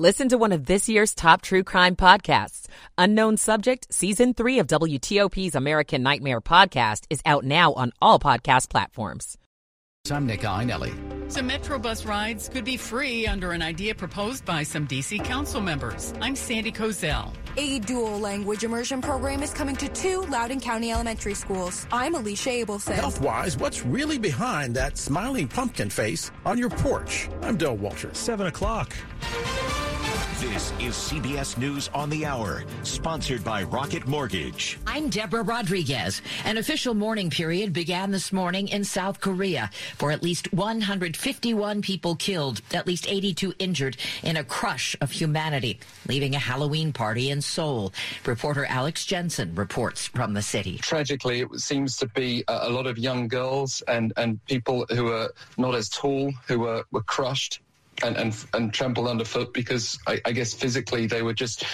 Listen to one of this year's top true crime podcasts. Unknown Subject, Season 3 of WTOP's American Nightmare podcast is out now on all podcast platforms. I'm Nick Iannelli. Some Metrobus rides could be free under an idea proposed by some D.C. council members. I'm Sandy Kozel. A dual language immersion program is coming to two Loudoun County elementary schools. I'm Alicia Abelson. Health-wise, what's really behind that smiling pumpkin face on your porch? I'm Del Walter. Seven o'clock. This is CBS News on the Hour, sponsored by Rocket Mortgage. I'm Deborah Rodriguez. An official mourning period began this morning in South Korea for at least 151 people killed, at least 82 injured in a crush of humanity, leaving a Halloween party in Seoul. Reporter Alex Jensen reports from the city. Tragically, it seems to be a lot of young girls and, and people who are not as tall who were, were crushed and, and, and trampled underfoot because I, I, guess physically they were just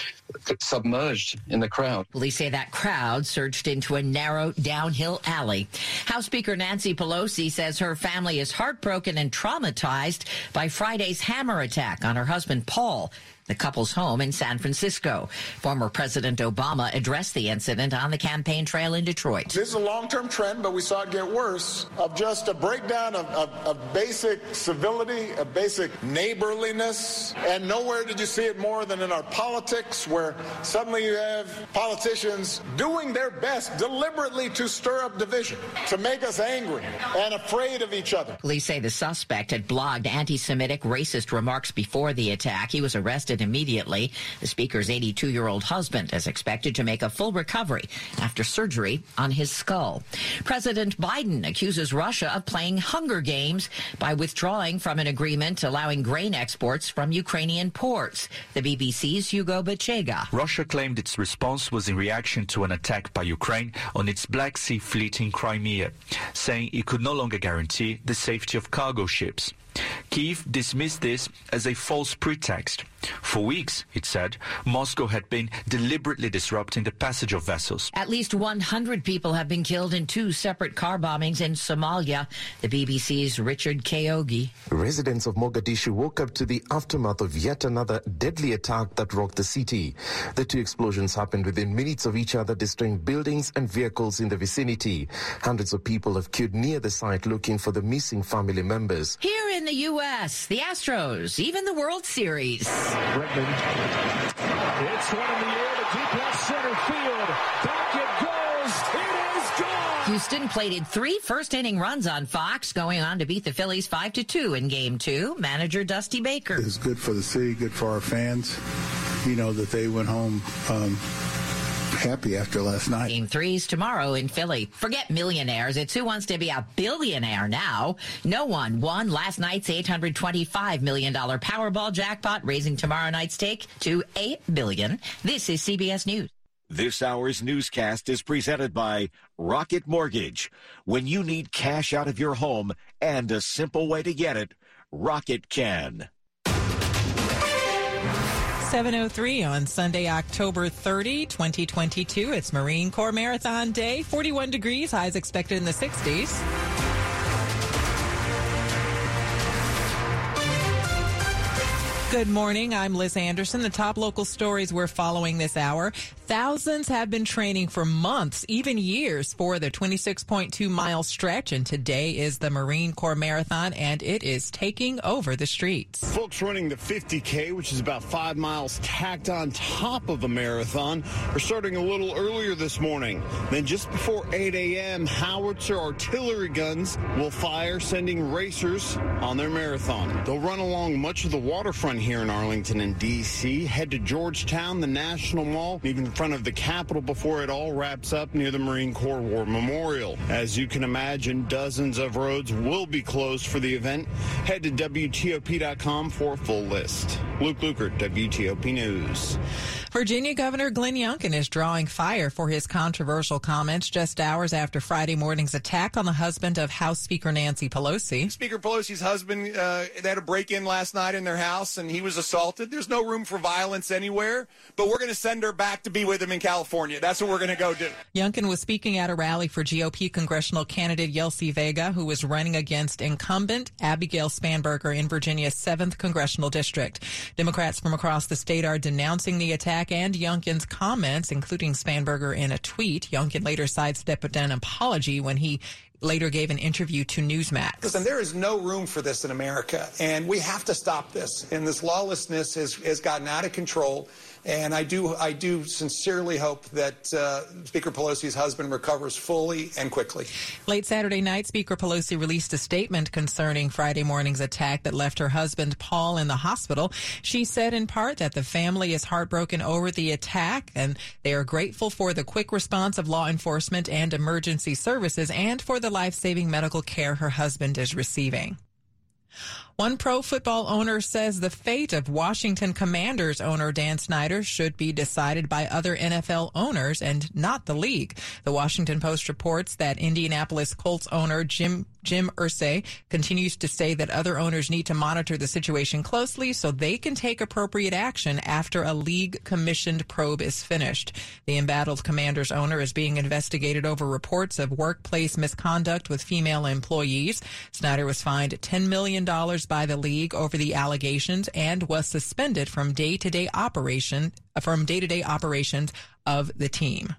submerged in the crowd. Police say that crowd surged into a narrow downhill alley. House Speaker Nancy Pelosi says her family is heartbroken and traumatized by Friday's hammer attack on her husband Paul the couple's home in San Francisco. Former President Obama addressed the incident on the campaign trail in Detroit. This is a long-term trend, but we saw it get worse of just a breakdown of, of, of basic civility, a basic neighborliness, and nowhere did you see it more than in our politics, where suddenly you have politicians doing their best deliberately to stir up division, to make us angry and afraid of each other. Police say the suspect had blogged anti-Semitic racist remarks before the attack. He was arrested arrested immediately. The speaker's 82 year old husband is expected to make a full recovery after surgery on his skull. President Biden accuses Russia of playing Hunger Games by withdrawing from an agreement allowing grain exports from Ukrainian ports. The BBC's Hugo Bachega. Russia claimed its response was in reaction to an attack by Ukraine on its Black Sea fleet in Crimea, saying it could no longer guarantee the safety of cargo ships. Kiev dismissed this as a false pretext. For weeks, it said, Moscow had been deliberately disrupting the passage of vessels. At least 100 people have been killed in two separate car bombings in Somalia. The BBC's Richard Kayogi. Residents of Mogadishu woke up to the aftermath of yet another deadly attack that rocked the city. The two explosions happened within minutes of each other, destroying buildings and vehicles in the vicinity. Hundreds of people have queued near the site looking for the missing family members. Here in the U.S., the Astros, even the World Series. Bregman. It's one in the air to deep left center field. Back it goes. It is gone. Houston plated three first inning runs on Fox, going on to beat the Phillies 5 to 2 in game two. Manager Dusty Baker. It's good for the city, good for our fans. You know, that they went home. Um, happy after last night. Game threes tomorrow in Philly. Forget millionaires. It's who wants to be a billionaire now. No one won last night's $825 million Powerball jackpot, raising tomorrow night's take to 8 billion. This is CBS News. This hour's newscast is presented by Rocket Mortgage. When you need cash out of your home and a simple way to get it, Rocket can. 703 on Sunday, October 30, 2022. It's Marine Corps Marathon Day. 41 degrees, highs expected in the 60s. Good morning. I'm Liz Anderson. The top local stories we're following this hour. Thousands have been training for months, even years, for the 26.2 mile stretch. And today is the Marine Corps Marathon, and it is taking over the streets. Folks running the 50K, which is about five miles tacked on top of a marathon, are starting a little earlier this morning. Then just before 8 a.m., howitzer artillery guns will fire, sending racers on their marathon. They'll run along much of the waterfront here in Arlington and D.C., head to Georgetown, the National Mall, even in front of the Capitol before it all wraps up near the Marine Corps War Memorial. As you can imagine, dozens of roads will be closed for the event. Head to WTOP.com for a full list. Luke Lukert, WTOP News. Virginia Governor Glenn Youngkin is drawing fire for his controversial comments just hours after Friday morning's attack on the husband of House Speaker Nancy Pelosi. Speaker Pelosi's husband, uh, they had a break in last night in their house and he was assaulted. There's no room for violence anywhere, but we're going to send her back to be with him in California. That's what we're going to go do. Youngkin was speaking at a rally for GOP congressional candidate Yesli Vega, who was running against incumbent Abigail Spanberger in Virginia's 7th congressional district. Democrats from across the state are denouncing the attack and Youngkin's comments, including Spanberger in a tweet. Youngkin later sidestepped an apology when he later gave an interview to Newsmax. Listen, there is no room for this in America, and we have to stop this. And this lawlessness has, has gotten out of control. And I do, I do sincerely hope that uh, Speaker Pelosi's husband recovers fully and quickly. Late Saturday night, Speaker Pelosi released a statement concerning Friday morning's attack that left her husband Paul in the hospital. She said in part that the family is heartbroken over the attack and they are grateful for the quick response of law enforcement and emergency services and for the life-saving medical care her husband is receiving. One pro football owner says the fate of Washington Commanders owner Dan Snyder should be decided by other NFL owners and not the league. The Washington Post reports that Indianapolis Colts owner Jim Jim Irsay continues to say that other owners need to monitor the situation closely so they can take appropriate action after a league commissioned probe is finished. The embattled Commanders owner is being investigated over reports of workplace misconduct with female employees. Snyder was fined $10 million by the league over the allegations and was suspended from day-to-day operation from day-to-day operations of the team.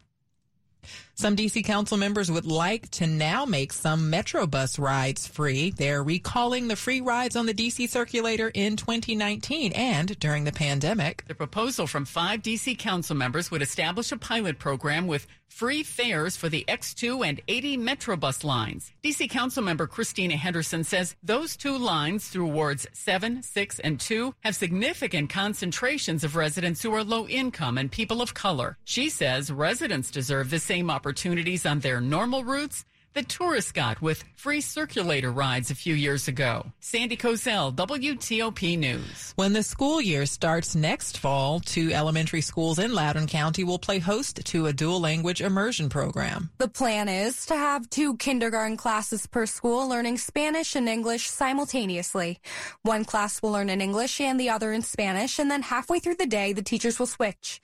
Some DC council members would like to now make some Metro bus rides free. They're recalling the free rides on the DC circulator in 2019 and during the pandemic. The proposal from five DC council members would establish a pilot program with free fares for the X2 and 80 Metrobus lines. DC Councilmember Christina Henderson says those two lines through wards 7, 6, and 2 have significant concentrations of residents who are low income and people of color. She says residents deserve the same opportunities on their normal routes that tourists got with free circulator rides a few years ago. Sandy Kozel, WTOP News. When the school year starts next fall, two elementary schools in Loudoun County will play host to a dual language immersion program. The plan is to have two kindergarten classes per school learning Spanish and English simultaneously. One class will learn in English and the other in Spanish, and then halfway through the day, the teachers will switch.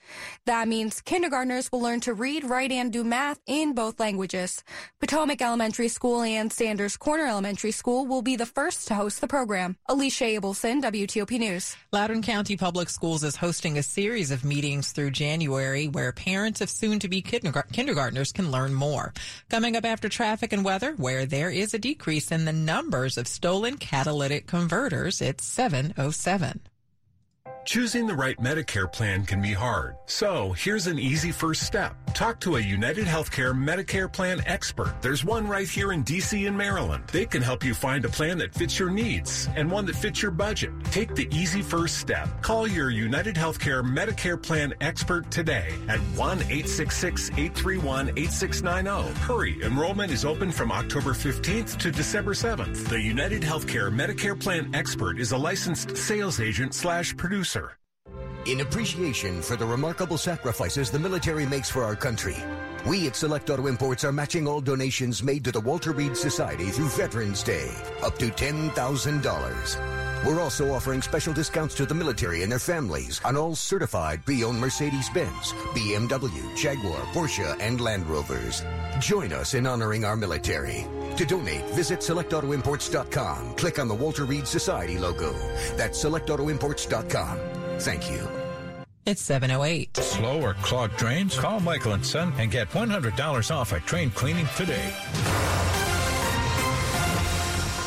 That means kindergartners will learn to read, write, and do math in both languages. Potomac Elementary School and Sanders Corner Elementary School will be the first to host the program. Alicia Abelson, WTOP News. Loudoun County Public Schools is hosting a series of meetings through January where parents of soon-to-be kindergartners can learn more. Coming up after traffic and weather, where there is a decrease in the numbers of stolen catalytic converters, it's 707. Choosing the right Medicare plan can be hard. So here's an easy first step. Talk to a United Healthcare Medicare plan expert. There's one right here in DC and Maryland. They can help you find a plan that fits your needs and one that fits your budget. Take the easy first step. Call your United Healthcare Medicare plan expert today at 1-866-831-8690. Hurry, enrollment is open from October 15th to December 7th. The United Healthcare Medicare plan expert is a licensed sales agent slash producer. In appreciation for the remarkable sacrifices the military makes for our country, we at Select Auto Imports are matching all donations made to the Walter Reed Society through Veterans Day, up to $10,000. We're also offering special discounts to the military and their families on all certified pre-owned Mercedes-Benz, BMW, Jaguar, Porsche, and Land Rovers. Join us in honoring our military. To donate, visit selectautoimports.com. Click on the Walter Reed Society logo. That's selectautoimports.com. Thank you. It's 708. Slow or clogged drains? Call Michael and Son and get $100 off a drain cleaning today.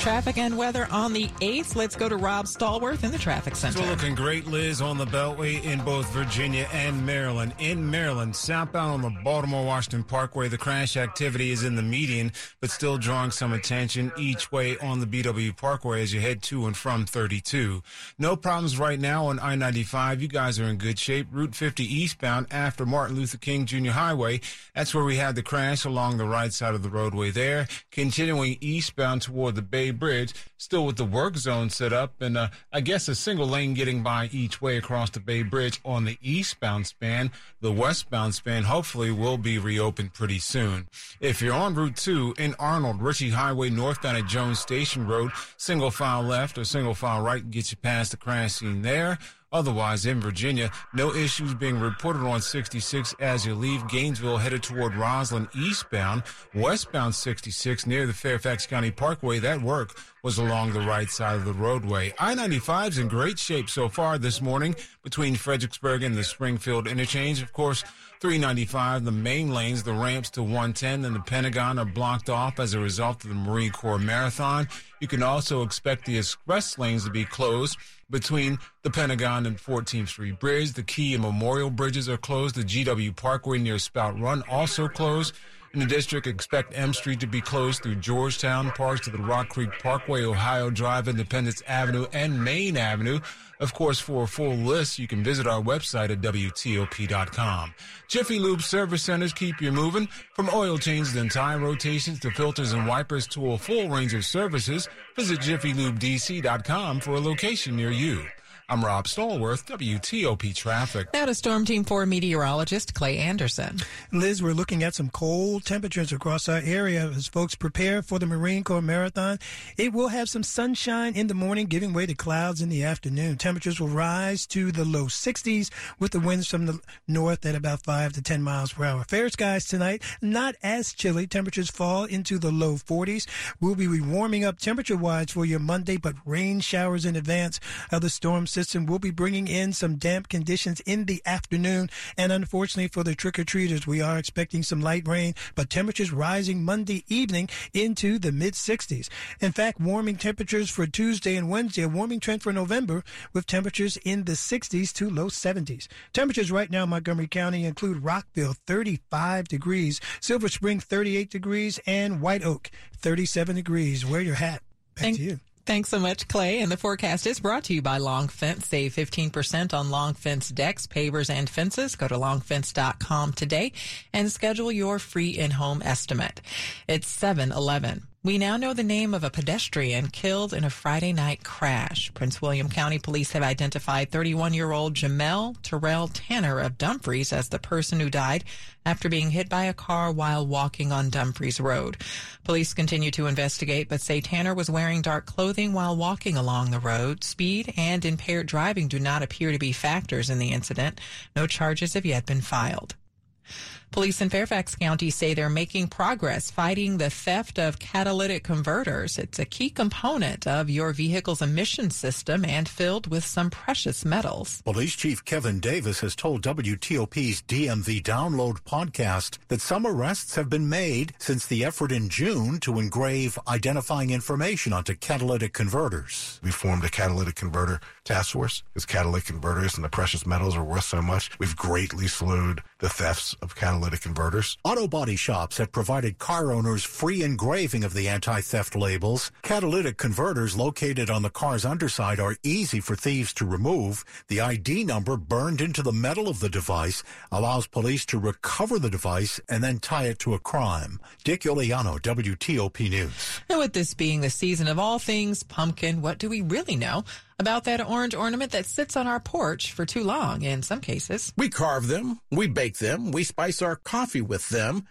Traffic and weather on the 8th. Let's go to Rob Stallworth in the traffic center. It's looking great, Liz, on the Beltway in both Virginia and Maryland. In Maryland, southbound on the Baltimore Washington Parkway, the crash activity is in the median, but still drawing some attention each way on the BW Parkway as you head to and from 32. No problems right now on I 95. You guys are in good shape. Route 50 eastbound after Martin Luther King Jr. Highway. That's where we had the crash along the right side of the roadway there. Continuing eastbound toward the Bay Bridge, still with the work zone set up, and uh, I guess a single lane getting by each way across the Bay Bridge on the eastbound span. The westbound span hopefully will be reopened pretty soon. If you're on Route 2 in Arnold, Ritchie Highway northbound at Jones Station Road, single file left or single file right gets you past the crash scene there. Otherwise, in Virginia, no issues being reported on 66 as you leave Gainesville headed toward Rosslyn eastbound. Westbound 66 near the Fairfax County Parkway. That work was along the right side of the roadway. I-95 is in great shape so far this morning between Fredericksburg and the Springfield interchange. Of course, 395, the main lanes, the ramps to 110 and the Pentagon are blocked off as a result of the Marine Corps Marathon. You can also expect the express lanes to be closed between the Pentagon and 14th Street Bridge. The Key and Memorial Bridges are closed. The GW Parkway near Spout Run also closed. In the district, expect M Street to be closed through Georgetown, parts of the Rock Creek Parkway, Ohio Drive, Independence Avenue, and Main Avenue. Of course, for a full list, you can visit our website at WTOP.com. Jiffy Lube service centers keep you moving. From oil changes and tire rotations to filters and wipers to a full range of services, visit JiffyLubeDC.com for a location near you. I'm Rob Stallworth, WTOP Traffic. Now to Storm Team 4 meteorologist Clay Anderson. Liz, we're looking at some cold temperatures across our area as folks prepare for the Marine Corps Marathon. It will have some sunshine in the morning, giving way to clouds in the afternoon. Temperatures will rise to the low 60s with the winds from the north at about 5 to 10 miles per hour. Fair skies tonight, not as chilly. Temperatures fall into the low 40s. We'll be warming up temperature wise for your Monday, but rain showers in advance of the storm system will be bringing in some damp conditions in the afternoon. And unfortunately for the trick or treaters, we are expecting some light rain, but temperatures rising Monday evening into the mid 60s. In fact, warming temperatures for Tuesday and Wednesday, a warming trend for November with temperatures in the 60s to low 70s. Temperatures right now in Montgomery County include Rockville 35 degrees, Silver Spring 38 degrees, and White Oak 37 degrees. Wear your hat. Back Thank- to you. Thanks so much, Clay. And the forecast is brought to you by Long Fence. Save 15% on Long Fence decks, pavers, and fences. Go to longfence.com today and schedule your free in-home estimate. It's 7-Eleven. We now know the name of a pedestrian killed in a Friday night crash. Prince William County Police have identified 31-year-old Jamel Terrell Tanner of Dumfries as the person who died after being hit by a car while walking on Dumfries Road. Police continue to investigate, but say Tanner was wearing dark clothing while walking along the road. Speed and impaired driving do not appear to be factors in the incident. No charges have yet been filed. Police in Fairfax County say they're making progress fighting the theft of catalytic converters. It's a key component of your vehicle's emission system and filled with some precious metals. Police Chief Kevin Davis has told WTOP's DMV Download podcast that some arrests have been made since the effort in June to engrave identifying information onto catalytic converters. We formed a catalytic converter task force because catalytic converters and the precious metals are worth so much. We've greatly slowed the thefts of catalytic converters. Auto body shops have provided car owners free engraving of the anti-theft labels. Catalytic converters located on the car's underside are easy for thieves to remove. The ID number burned into the metal of the device allows police to recover the device and then tie it to a crime. Dick Uliano, WTOP News. And with this being the season of all things pumpkin, what do we really know about that orange ornament that sits on our porch for too long in some cases? We carve them, we bake them, we spice our coffee with them.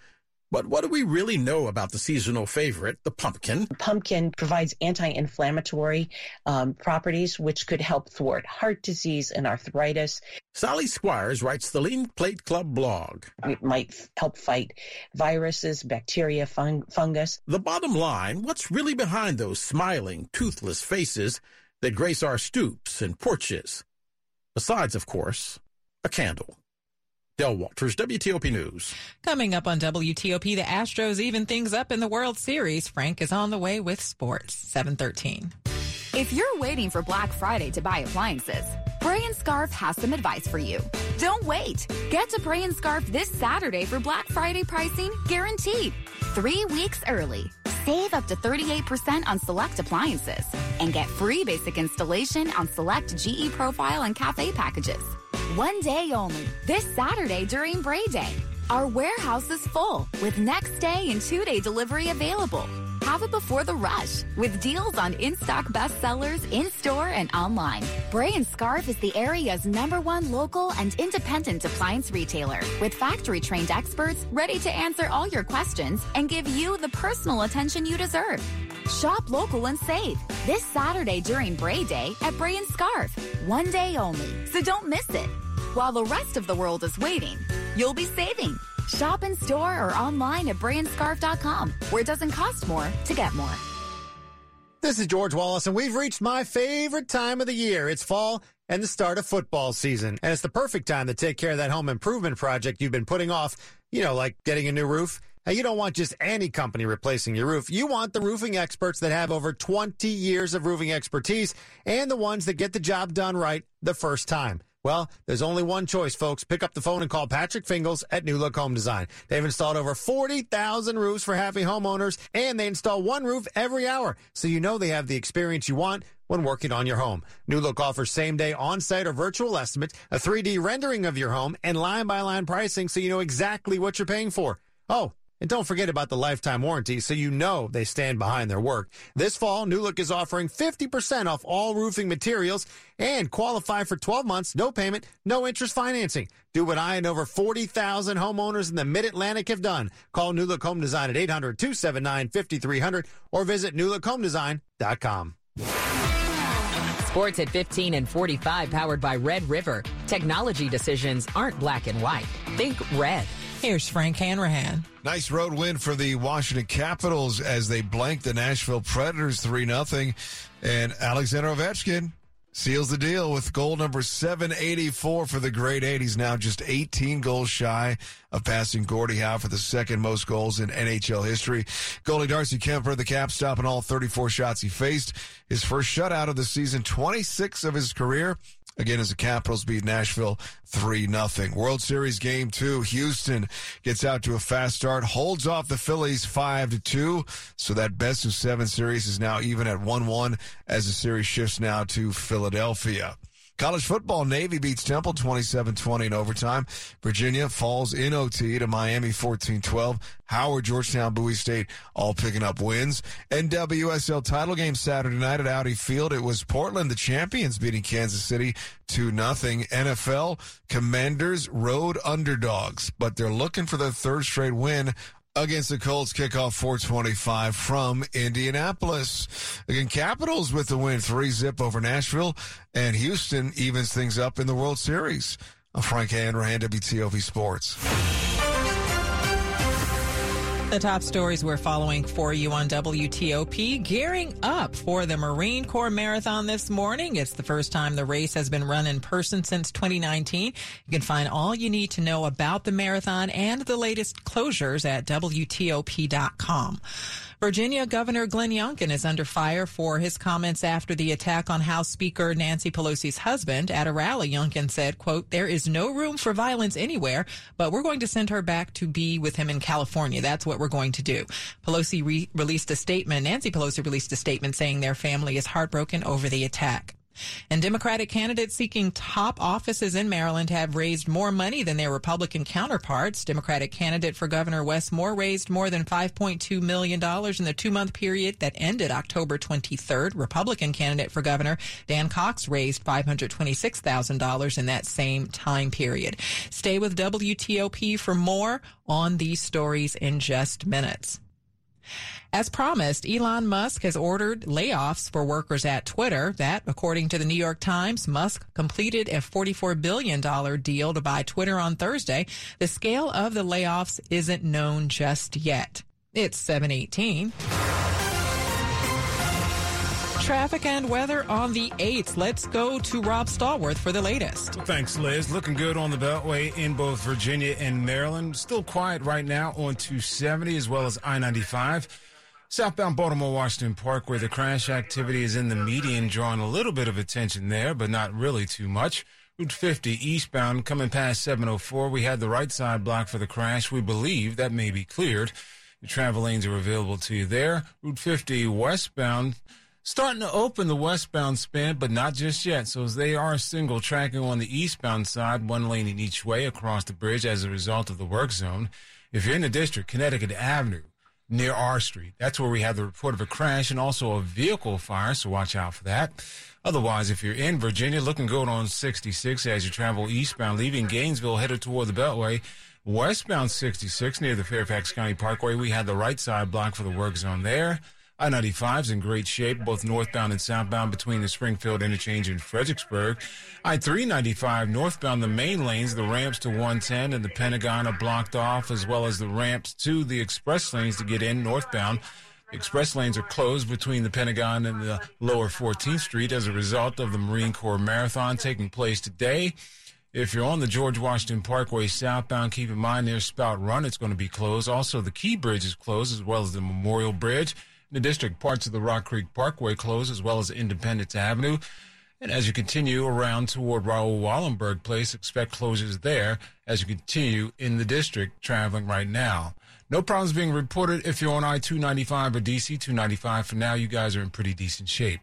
But what do we really know about the seasonal favorite, the pumpkin? Pumpkin provides anti-inflammatory um, properties, which could help thwart heart disease and arthritis. Sally Squires writes the Lean Plate Club blog. It might help fight viruses, bacteria, fung- fungus. The bottom line, what's really behind those smiling, toothless faces that grace our stoops and porches? Besides, of course, a candle. Del Walters, WTOP News. Coming up on WTOP, the Astros even things up in the World Series. Frank is on the way with sports. 713. If you're waiting for Black Friday to buy appliances, Bray and Scarff has some advice for you. Don't wait. Get to Bray and Scarff this Saturday for Black Friday pricing guaranteed. Three weeks early. Save up to 38% on select appliances and get free basic installation on select GE Profile and Cafe packages. One day only, this Saturday during Bray Day. Our warehouse is full with next day and two day delivery available. Have it before the rush with deals on in-stock bestsellers in-store and online. Bray and Scarff is the area's number one local and independent appliance retailer with factory-trained experts ready to answer all your questions and give you the personal attention you deserve. Shop local and save this Saturday during Bray Day at Bray and Scarff. One day only, so don't miss it. While the rest of the world is waiting, you'll be saving. Shop in store or online at brayandscarff.com, where it doesn't cost more to get more. This is George Wallace, and we've reached my favorite time of the year. It's fall and the start of football season. And it's the perfect time to take care of that home improvement project you've been putting off, you know, like getting a new roof. Now, you don't want just any company replacing your roof. You want the roofing experts that have over 20 years of roofing expertise and the ones that get the job done right the first time. Well, there's only one choice, folks. Pick up the phone and call Patrick Fingles at New Look Home Design. They've installed over 40,000 roofs for happy homeowners, and they install one roof every hour. So you know they have the experience you want when working on your home. New Look offers same day on site or virtual estimates, a 3D rendering of your home, and line by line pricing so you know exactly what you're paying for. Oh, and don't forget about the lifetime warranty so you know they stand behind their work. This fall, New Look is offering 50% off all roofing materials and qualify for 12 months, no payment, no interest financing. Do what I and over 40,000 homeowners in the Mid-Atlantic have done. Call New Look Home Design at 800-279-5300 or visit newlookhomedesign.com. Sports at 15 and 45 powered by Red River. Technology decisions aren't black and white. Think red. Here's Frank Hanrahan. Nice road win for the Washington Capitals as they blanked the Nashville Predators 3 0. And Alexander Ovechkin seals the deal with goal number 784 for the great eight. He's now just 18 goals shy of passing Gordie Howe for the second most goals in NHL history. Goalie Darcy Kuemper, the cap stopping all 34 shots he faced. His first shutout of the season, 26 of his career. Again, as the Capitals beat Nashville 3 0. World Series game two. Houston gets out to a fast start, holds off the Phillies 5 to 2. So that best of seven series is now even at 1 1 as the series shifts now to Philadelphia. College football, Navy beats Temple 27-20 in overtime. Virginia falls in OT to Miami 14-12. Howard, Georgetown, Bowie State all picking up wins. NWSL title game Saturday night at Audi Field. It was Portland, the champions, beating Kansas City 2 nothing. NFL Commanders road underdogs, but they're looking for their third straight win against the Colts kickoff 425 from Indianapolis. Again, Capitals with the win, three zip over Nashville, and Houston evens things up in the World Series. Frank Hanrahan, WTOP Sports. The top stories we're following for you on WTOP. Gearing up for the Marine Corps Marathon this morning. It's the first time the race has been run in person since 2019. You can find all you need to know about the marathon and the latest closures at WTOP.com. Virginia Governor Glenn Youngkin is under fire for his comments after the attack on House Speaker Nancy Pelosi's husband. At a rally, Youngkin said, quote, there is no room for violence anywhere, but we're going to send her back to be with him in California. That's what we're going to do. Pelosi re- released a statement. Nancy Pelosi released a statement saying their family is heartbroken over the attack. And Democratic candidates seeking top offices in Maryland have raised more money than their Republican counterparts. Democratic candidate for Governor Wes Moore raised more than $5.2 million in the two month period that ended October 23rd. Republican candidate for governor Dan Cox raised $526,000 in that same time period. Stay with WTOP for more on these stories in just minutes. As promised, Elon Musk has ordered layoffs for workers at Twitter. That, according to the New York Times, Musk completed a $44 billion deal to buy Twitter on Thursday. The scale of the layoffs isn't known just yet. It's 718. Traffic and weather on the 8th. Let's go to Rob Stallworth for the latest. Thanks, Liz. Looking good on the Beltway in both Virginia and Maryland. Still quiet right now on 270 as well as I 95. Southbound Baltimore Washington Park, where the crash activity is in the median, drawing a little bit of attention there, but not really too much. Route 50 eastbound coming past 704. We had the right side blocked for the crash. We believe that may be cleared. The travel lanes are available to you there. Route 50 westbound starting to open the westbound span, but not just yet. So as they are single tracking on the eastbound side, one lane in each way across the bridge as a result of the work zone. If you're in the district, Connecticut Avenue, near R Street. That's where we have the report of a crash and also a vehicle fire, so watch out for that. Otherwise, if you're in Virginia, looking good on 66 as you travel eastbound, leaving Gainesville, headed toward the Beltway. Westbound 66 near the Fairfax County Parkway, we had the right side blocked for the work zone there. I 95 is in great shape, both northbound and southbound between the Springfield interchange and Fredericksburg. I 395 northbound, the main lanes, the ramps to 110 and the Pentagon are blocked off, as well as the ramps to the express lanes to get in northbound. Express lanes are closed between the Pentagon and the lower 14th Street as a result of the Marine Corps Marathon taking place today. If you're on the George Washington Parkway southbound, keep in mind near Spout Run, it's going to be closed. Also, the Key Bridge is closed, as well as the Memorial Bridge. In the district, parts of the Rock Creek Parkway closed, as well as Independence Avenue. And as you continue around toward Raoul Wallenberg Place, expect closures there as you continue in the district traveling right now. No problems being reported if you're on I 295 or DC 295. For now, you guys are in pretty decent shape.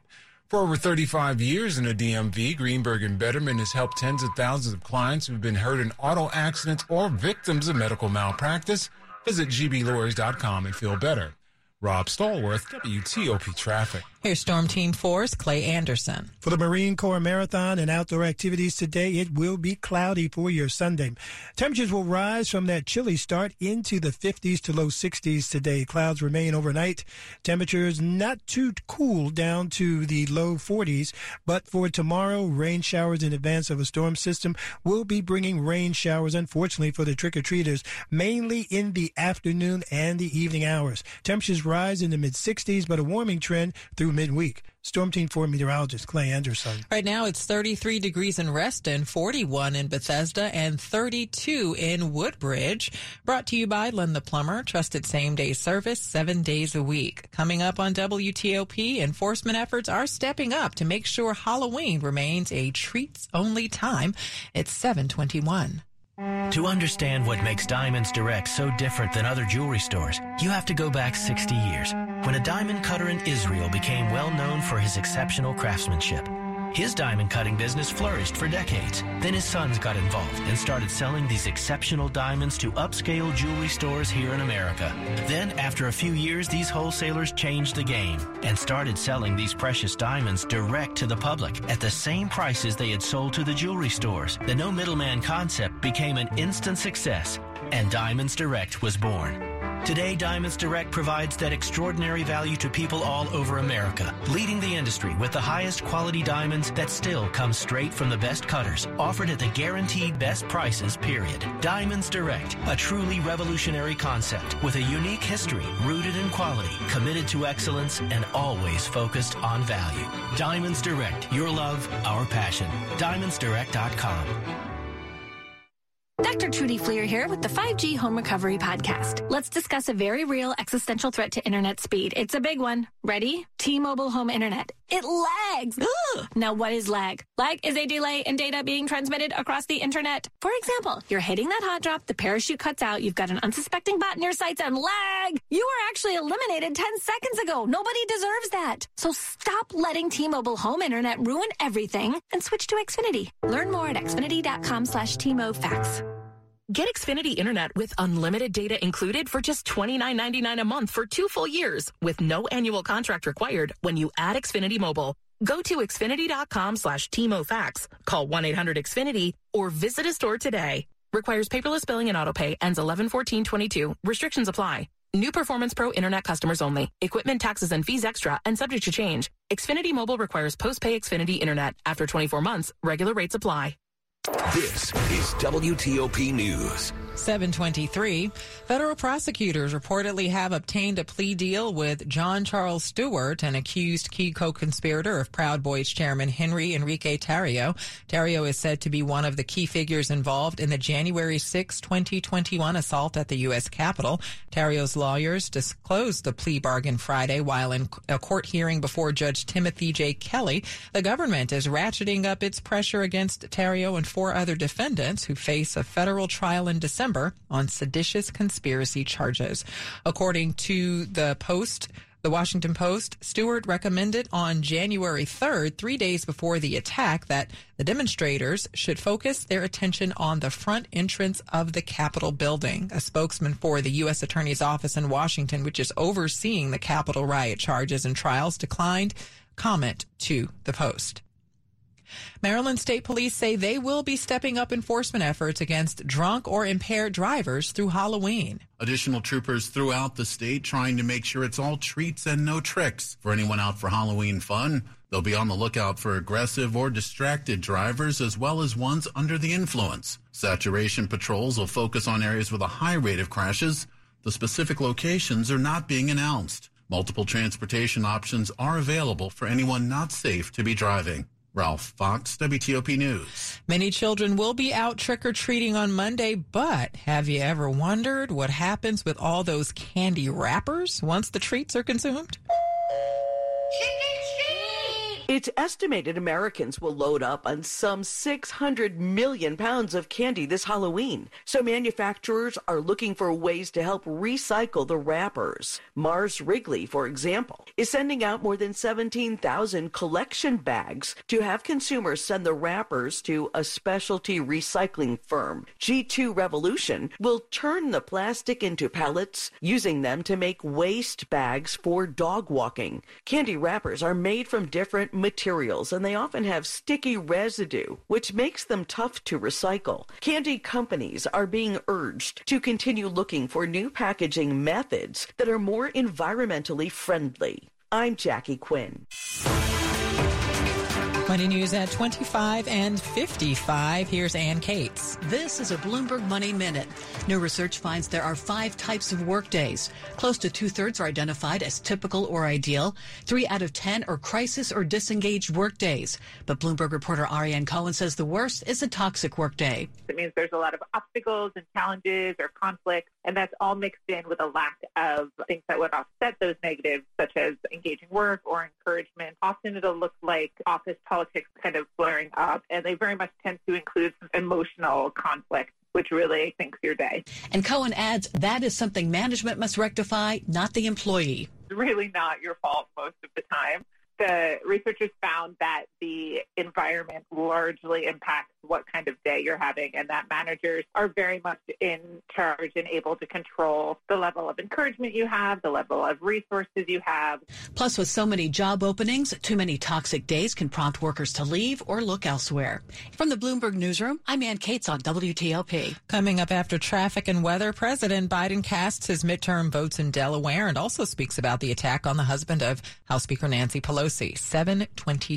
For over 35 years in the DMV, Greenberg and Bederman has helped tens of thousands of clients who've been hurt in auto accidents or victims of medical malpractice. Visit gblawyers.com and feel better. Rob Stallworth, WTOP Traffic. Here's Storm Team 4's Clay Anderson. For the Marine Corps Marathon and outdoor activities today, it will be cloudy for your Sunday. Temperatures will rise from that chilly start into the 50s to low 60s today. Clouds remain overnight. Temperatures not too cool down to the low 40s, but for tomorrow, rain showers in advance of a storm system will be bringing rain showers, unfortunately, for the trick-or-treaters, mainly in the afternoon and the evening hours. Temperatures rise in the mid 60s, but a warming trend through midweek. Storm Team 4 meteorologist Clay Anderson. Right now it's 33 degrees in Reston, 41 in Bethesda, and 32 in Woodbridge. Brought to you by Len the Plumber, trusted same day service seven days a week. Coming up on WTOP, enforcement efforts are stepping up to make sure Halloween remains a treats only time. It's 721. To understand what makes Diamonds Direct so different than other jewelry stores, you have to go back 60 years, when a diamond cutter in Israel became well known for his exceptional craftsmanship. His diamond cutting business flourished for decades. Then his sons got involved and started selling these exceptional diamonds to upscale jewelry stores here in America. Then, after a few years, these wholesalers changed the game and started selling these precious diamonds direct to the public at the same prices they had sold to the jewelry stores. The no middleman concept became an instant success, and Diamonds Direct was born. Today, Diamonds Direct provides that extraordinary value to people all over America, leading the industry with the highest quality diamonds that still come straight from the best cutters, offered at the guaranteed best prices, period. Diamonds Direct, a truly revolutionary concept with a unique history rooted in quality, committed to excellence, and always focused on value. Diamonds Direct, your love, our passion. DiamondsDirect.com. Dr. Trudy Fleer here with the 5G Home Recovery Podcast. Let's discuss a very real existential threat to internet speed. It's a big one. Ready? T-Mobile Home Internet. It lags. Now, what is lag? Lag is a delay in data being transmitted across the internet. For example, you're hitting that hot drop, the parachute cuts out, you've got an unsuspecting bot in your sights, and lag! You were actually eliminated 10 seconds ago. Nobody deserves that. So stop letting T-Mobile Home Internet ruin everything and switch to Xfinity. Learn more at xfinity.com slash T-MoFax. Get Xfinity Internet with unlimited data included for just $29.99 a month for two full years with no annual contract required when you add Xfinity Mobile. Go to Xfinity.com slash TMOFax, call 1-800-XFINITY, or visit a store today. Requires paperless billing and autopay, ends 11-14-22. Restrictions apply. New Performance Pro Internet customers only. Equipment taxes and fees extra and subject to change. Xfinity Mobile requires post-pay Xfinity Internet. After 24 months, regular rates apply. This is WTOP News. 723. Federal prosecutors reportedly have obtained a plea deal with John Charles Stewart, an accused key co-conspirator of Proud Boys chairman Henry Enrique Tarrio. Tarrio is said to be one of the key figures involved in the January 6, 2021 assault at the U.S. Capitol. Tarrio's lawyers disclosed the plea bargain Friday while in a court hearing before Judge Timothy J. Kelly. The government is ratcheting up its pressure against Tarrio and four other defendants who face a federal trial in December on seditious conspiracy charges. According to the Post, The Washington Post Stewart recommended on January 3rd, three days before the attack, that the demonstrators should focus their attention on the front entrance of the Capitol building. A spokesman for the U.S. Attorney's Office in Washington, which is overseeing the Capitol riot charges and trials, declined comment to the Post. Maryland State Police say they will be stepping up enforcement efforts against drunk or impaired drivers through Halloween. Additional troopers throughout the state trying to make sure it's all treats and no tricks for anyone out for Halloween fun. They'll be on the lookout for aggressive or distracted drivers as well as ones under the influence. Saturation patrols will focus on areas with a high rate of crashes. The specific locations are not being announced. Multiple transportation options are available for anyone not safe to be driving. Ralph Fox, WTOP News. Many children will be out trick or treating on Monday, but have you ever wondered what happens with all those candy wrappers once the treats are consumed? It's estimated Americans will load up on some 600 million pounds of candy this Halloween. So manufacturers are looking for ways to help recycle the wrappers. Mars Wrigley, for example, is sending out more than 17,000 collection bags to have consumers send the wrappers to a specialty recycling firm. G2 Revolution will turn the plastic into pellets, using them to make waste bags for dog walking. Candy wrappers are made from different materials and they often have sticky residue, which makes them tough to recycle. Candy companies are being urged to continue looking for new packaging methods that are more environmentally friendly. I'm Jackie Quinn. Money news at 25 and 55. Here's Ann Cates. This is a Bloomberg Money Minute. New research finds there are five types of workdays. Close to two thirds are identified as typical or ideal. Three out of 10 are crisis or disengaged workdays. But Bloomberg reporter Arianne Cohen says the worst is a toxic workday. It means there's a lot of obstacles and challenges or conflicts, and that's all mixed in with a lack of things that would offset those negatives, such as engaging work or encouragement. Often it'll look like office politics kind of flaring up, and they very much tend to include some emotional conflict which really sinks your day. And Cohen adds that is something management must rectify, not the employee. It's really not your fault most of the time. The researchers found that the environment largely impacts what kind of day you're having and that managers are very much in charge and able to control the level of encouragement you have, the level of resources you have. Plus, with so many job openings, too many toxic days can prompt workers to leave or look elsewhere. From the Bloomberg Newsroom, I'm Ann Cates on WTOP. Coming up after traffic and weather, President Biden casts his midterm votes in Delaware and also speaks about the attack on the husband of House Speaker Nancy Pelosi. 726.